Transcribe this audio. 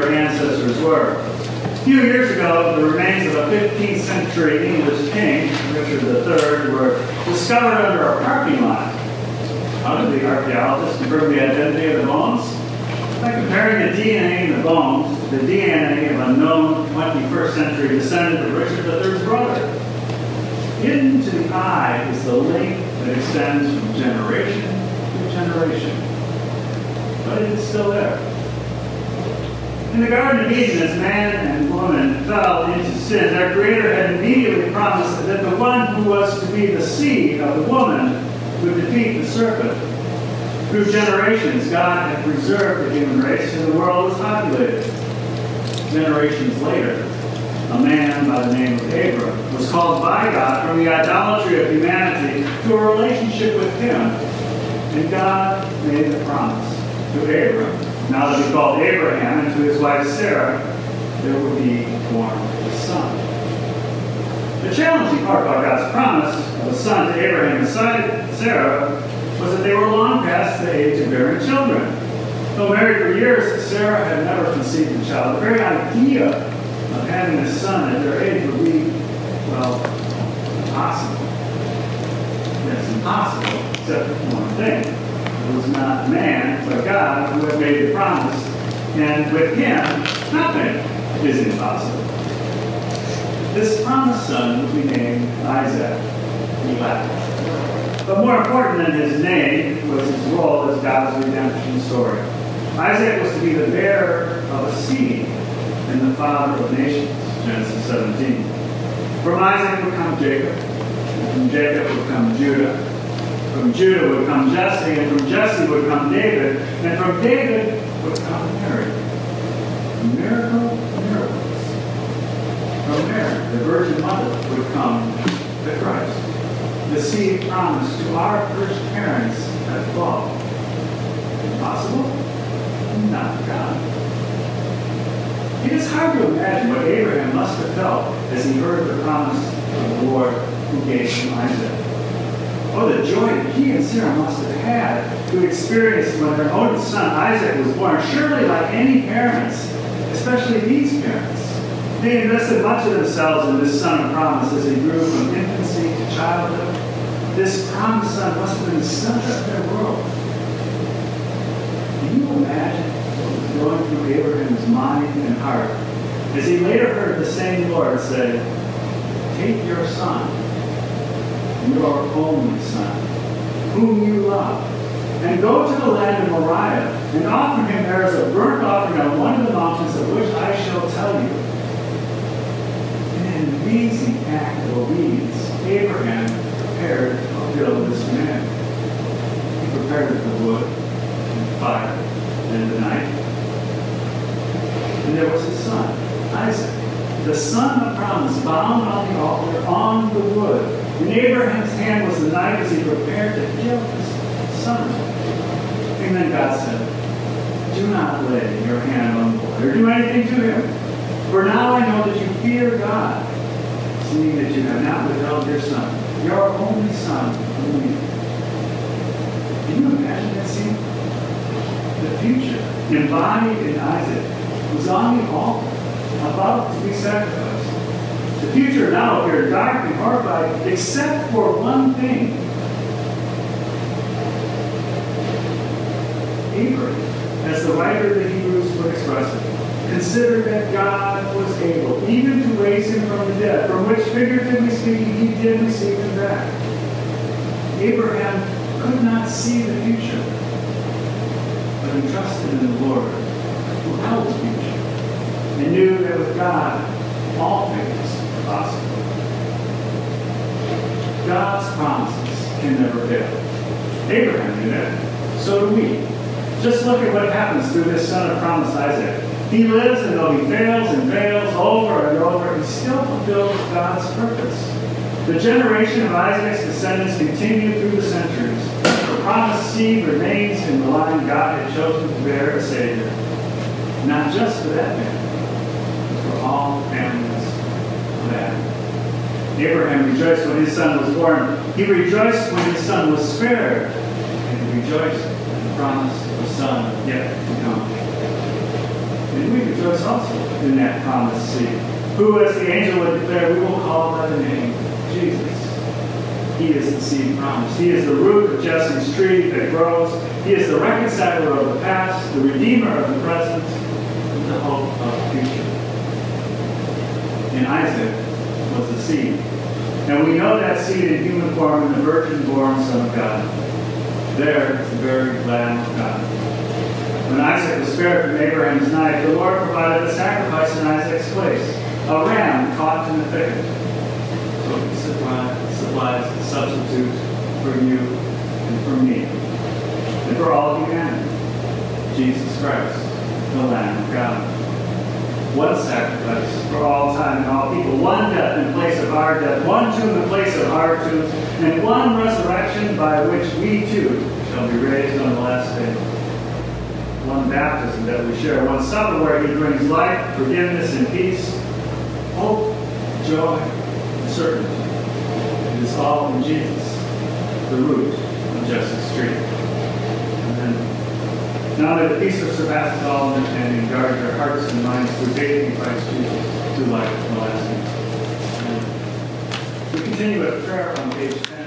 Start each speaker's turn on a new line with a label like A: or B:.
A: their ancestors were. A few years ago, the remains of a 15th century English king, Richard III, were discovered under a parking lot. How did the archaeologists confirm the identity of the bones? By comparing the DNA in the bones to the DNA of a known 21st century descendant of Richard III's brother. Hidden to the eye is the link that extends from generation to generation. But it's still there. In the Garden of Eden, as man and woman fell into sin, their Creator had immediately promised that the one who was to be the seed of the woman would defeat the serpent. Through generations, God had preserved the human race and the world was populated. Generations later, a man by the name of Abram was called by God from the idolatry of humanity to a relationship with Him. And God made the promise to Abram, now that he called Abraham, and to his wife Sarah, there would be born a son. The challenging part about God's promise of a son to Abraham and Sarah was that they were long past the age of bearing children. Though married for years, Sarah had never conceived a child. The very idea of having a son at their age would be, well, impossible. Yes, impossible, except for one thing. Was not man, but God who had made the promise. And with him, nothing is impossible. This promised son be named Isaac. He laughed. But more important than his name was his role as God's redemption story. Isaac was to be the bearer of a seed and the father of nations, Genesis 17. From Isaac would come Jacob, and from Jacob would come Judah. From Judah would come Jesse, and from Jesse would come David, and from David would come Mary. Miracle, miracles. From Mary, the Virgin Mother, would come the Christ the seed promised to our first parents at fall. Impossible? Not God. It is hard to imagine what Abraham must have felt as he heard the promise of the Lord who gave him Isaac. Oh, the joy that he and Sarah must have had to experience when their own son Isaac was born. Surely, like any parents, especially these parents, they invested much of themselves in this son of promise as he grew from infancy to childhood this promised son must have been the center of their world. Can you imagine what was going through Abraham's mind and heart as he later heard the same Lord say, Take your son, your only son, whom you love, and go to the land of Moriah and offer him there as a burnt offering on one of the mountains of which I shall tell you. In an amazing act of obedience, Abraham prepared to fulfill this command. He prepared the wood and fire and the night. And there was his son, Isaac, the son of promise, bound on the altar on the wood. In Abraham's hand was the knife as he prepared to kill his son. And then God said, Do not lay your hand on the boy or do anything to him. For now I know that you fear God, seeing that you have not withheld your son your only son from me. Can you imagine that scene? The future, embodied in Isaac, was on the altar, about to be sacrificed. The future now appeared dark and horrified, except for one thing. Abraham, as the writer of the Hebrews would express it, considered that God was able even to raise him from the dead, from which, figuratively speaking, he did receive him back. Abraham could not see the future, but he trusted in the Lord who held the future and knew that with God, all things are possible. God's promises can never fail. Abraham knew that. So do we. Just look at what happens through this son of promise, Isaac. He lives, and though he fails and fails over and over, he still fulfills God's purpose. The generation of Isaac's descendants continue through the centuries. The promised seed remains in the line God had chosen to bear a Savior. Not just for that man, but for all families of Adam. Abraham rejoiced when his son was born. He rejoiced when his son was spared. And he rejoiced in the promise of a son yet to come. And we rejoice also in that promised seed, who, as the angel would declare, we will call by the name Jesus. He is the seed promised. He is the root of Jesse's tree that grows. He is the reconciler of the past, the redeemer of the present, and the hope of the future. And Isaac was the seed. And we know that seed in human form in the virgin-born Son of God. There is the very Lamb of God. When Isaac was spared from Abraham's knife, the Lord provided a sacrifice in Isaac's place, a ram caught in the thicket. So he supplies, a substitute for you and for me, and for all humanity. Jesus Christ, the Lamb of God. One sacrifice for all time and all people, one death of our death, one tomb in the place of our tombs, and one resurrection by which we too shall be raised on the last day one baptism that we share, one supper where he brings life, forgiveness, and peace, hope, joy, and certainty. It is all in Jesus, the root of Jesse's tree. Amen. Now may the peace that surpasses all understanding guard your hearts and minds through faith in Christ Jesus, to life everlasting. Continue with prayer on page 10.